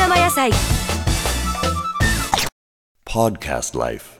生野菜 Podcast Life. 「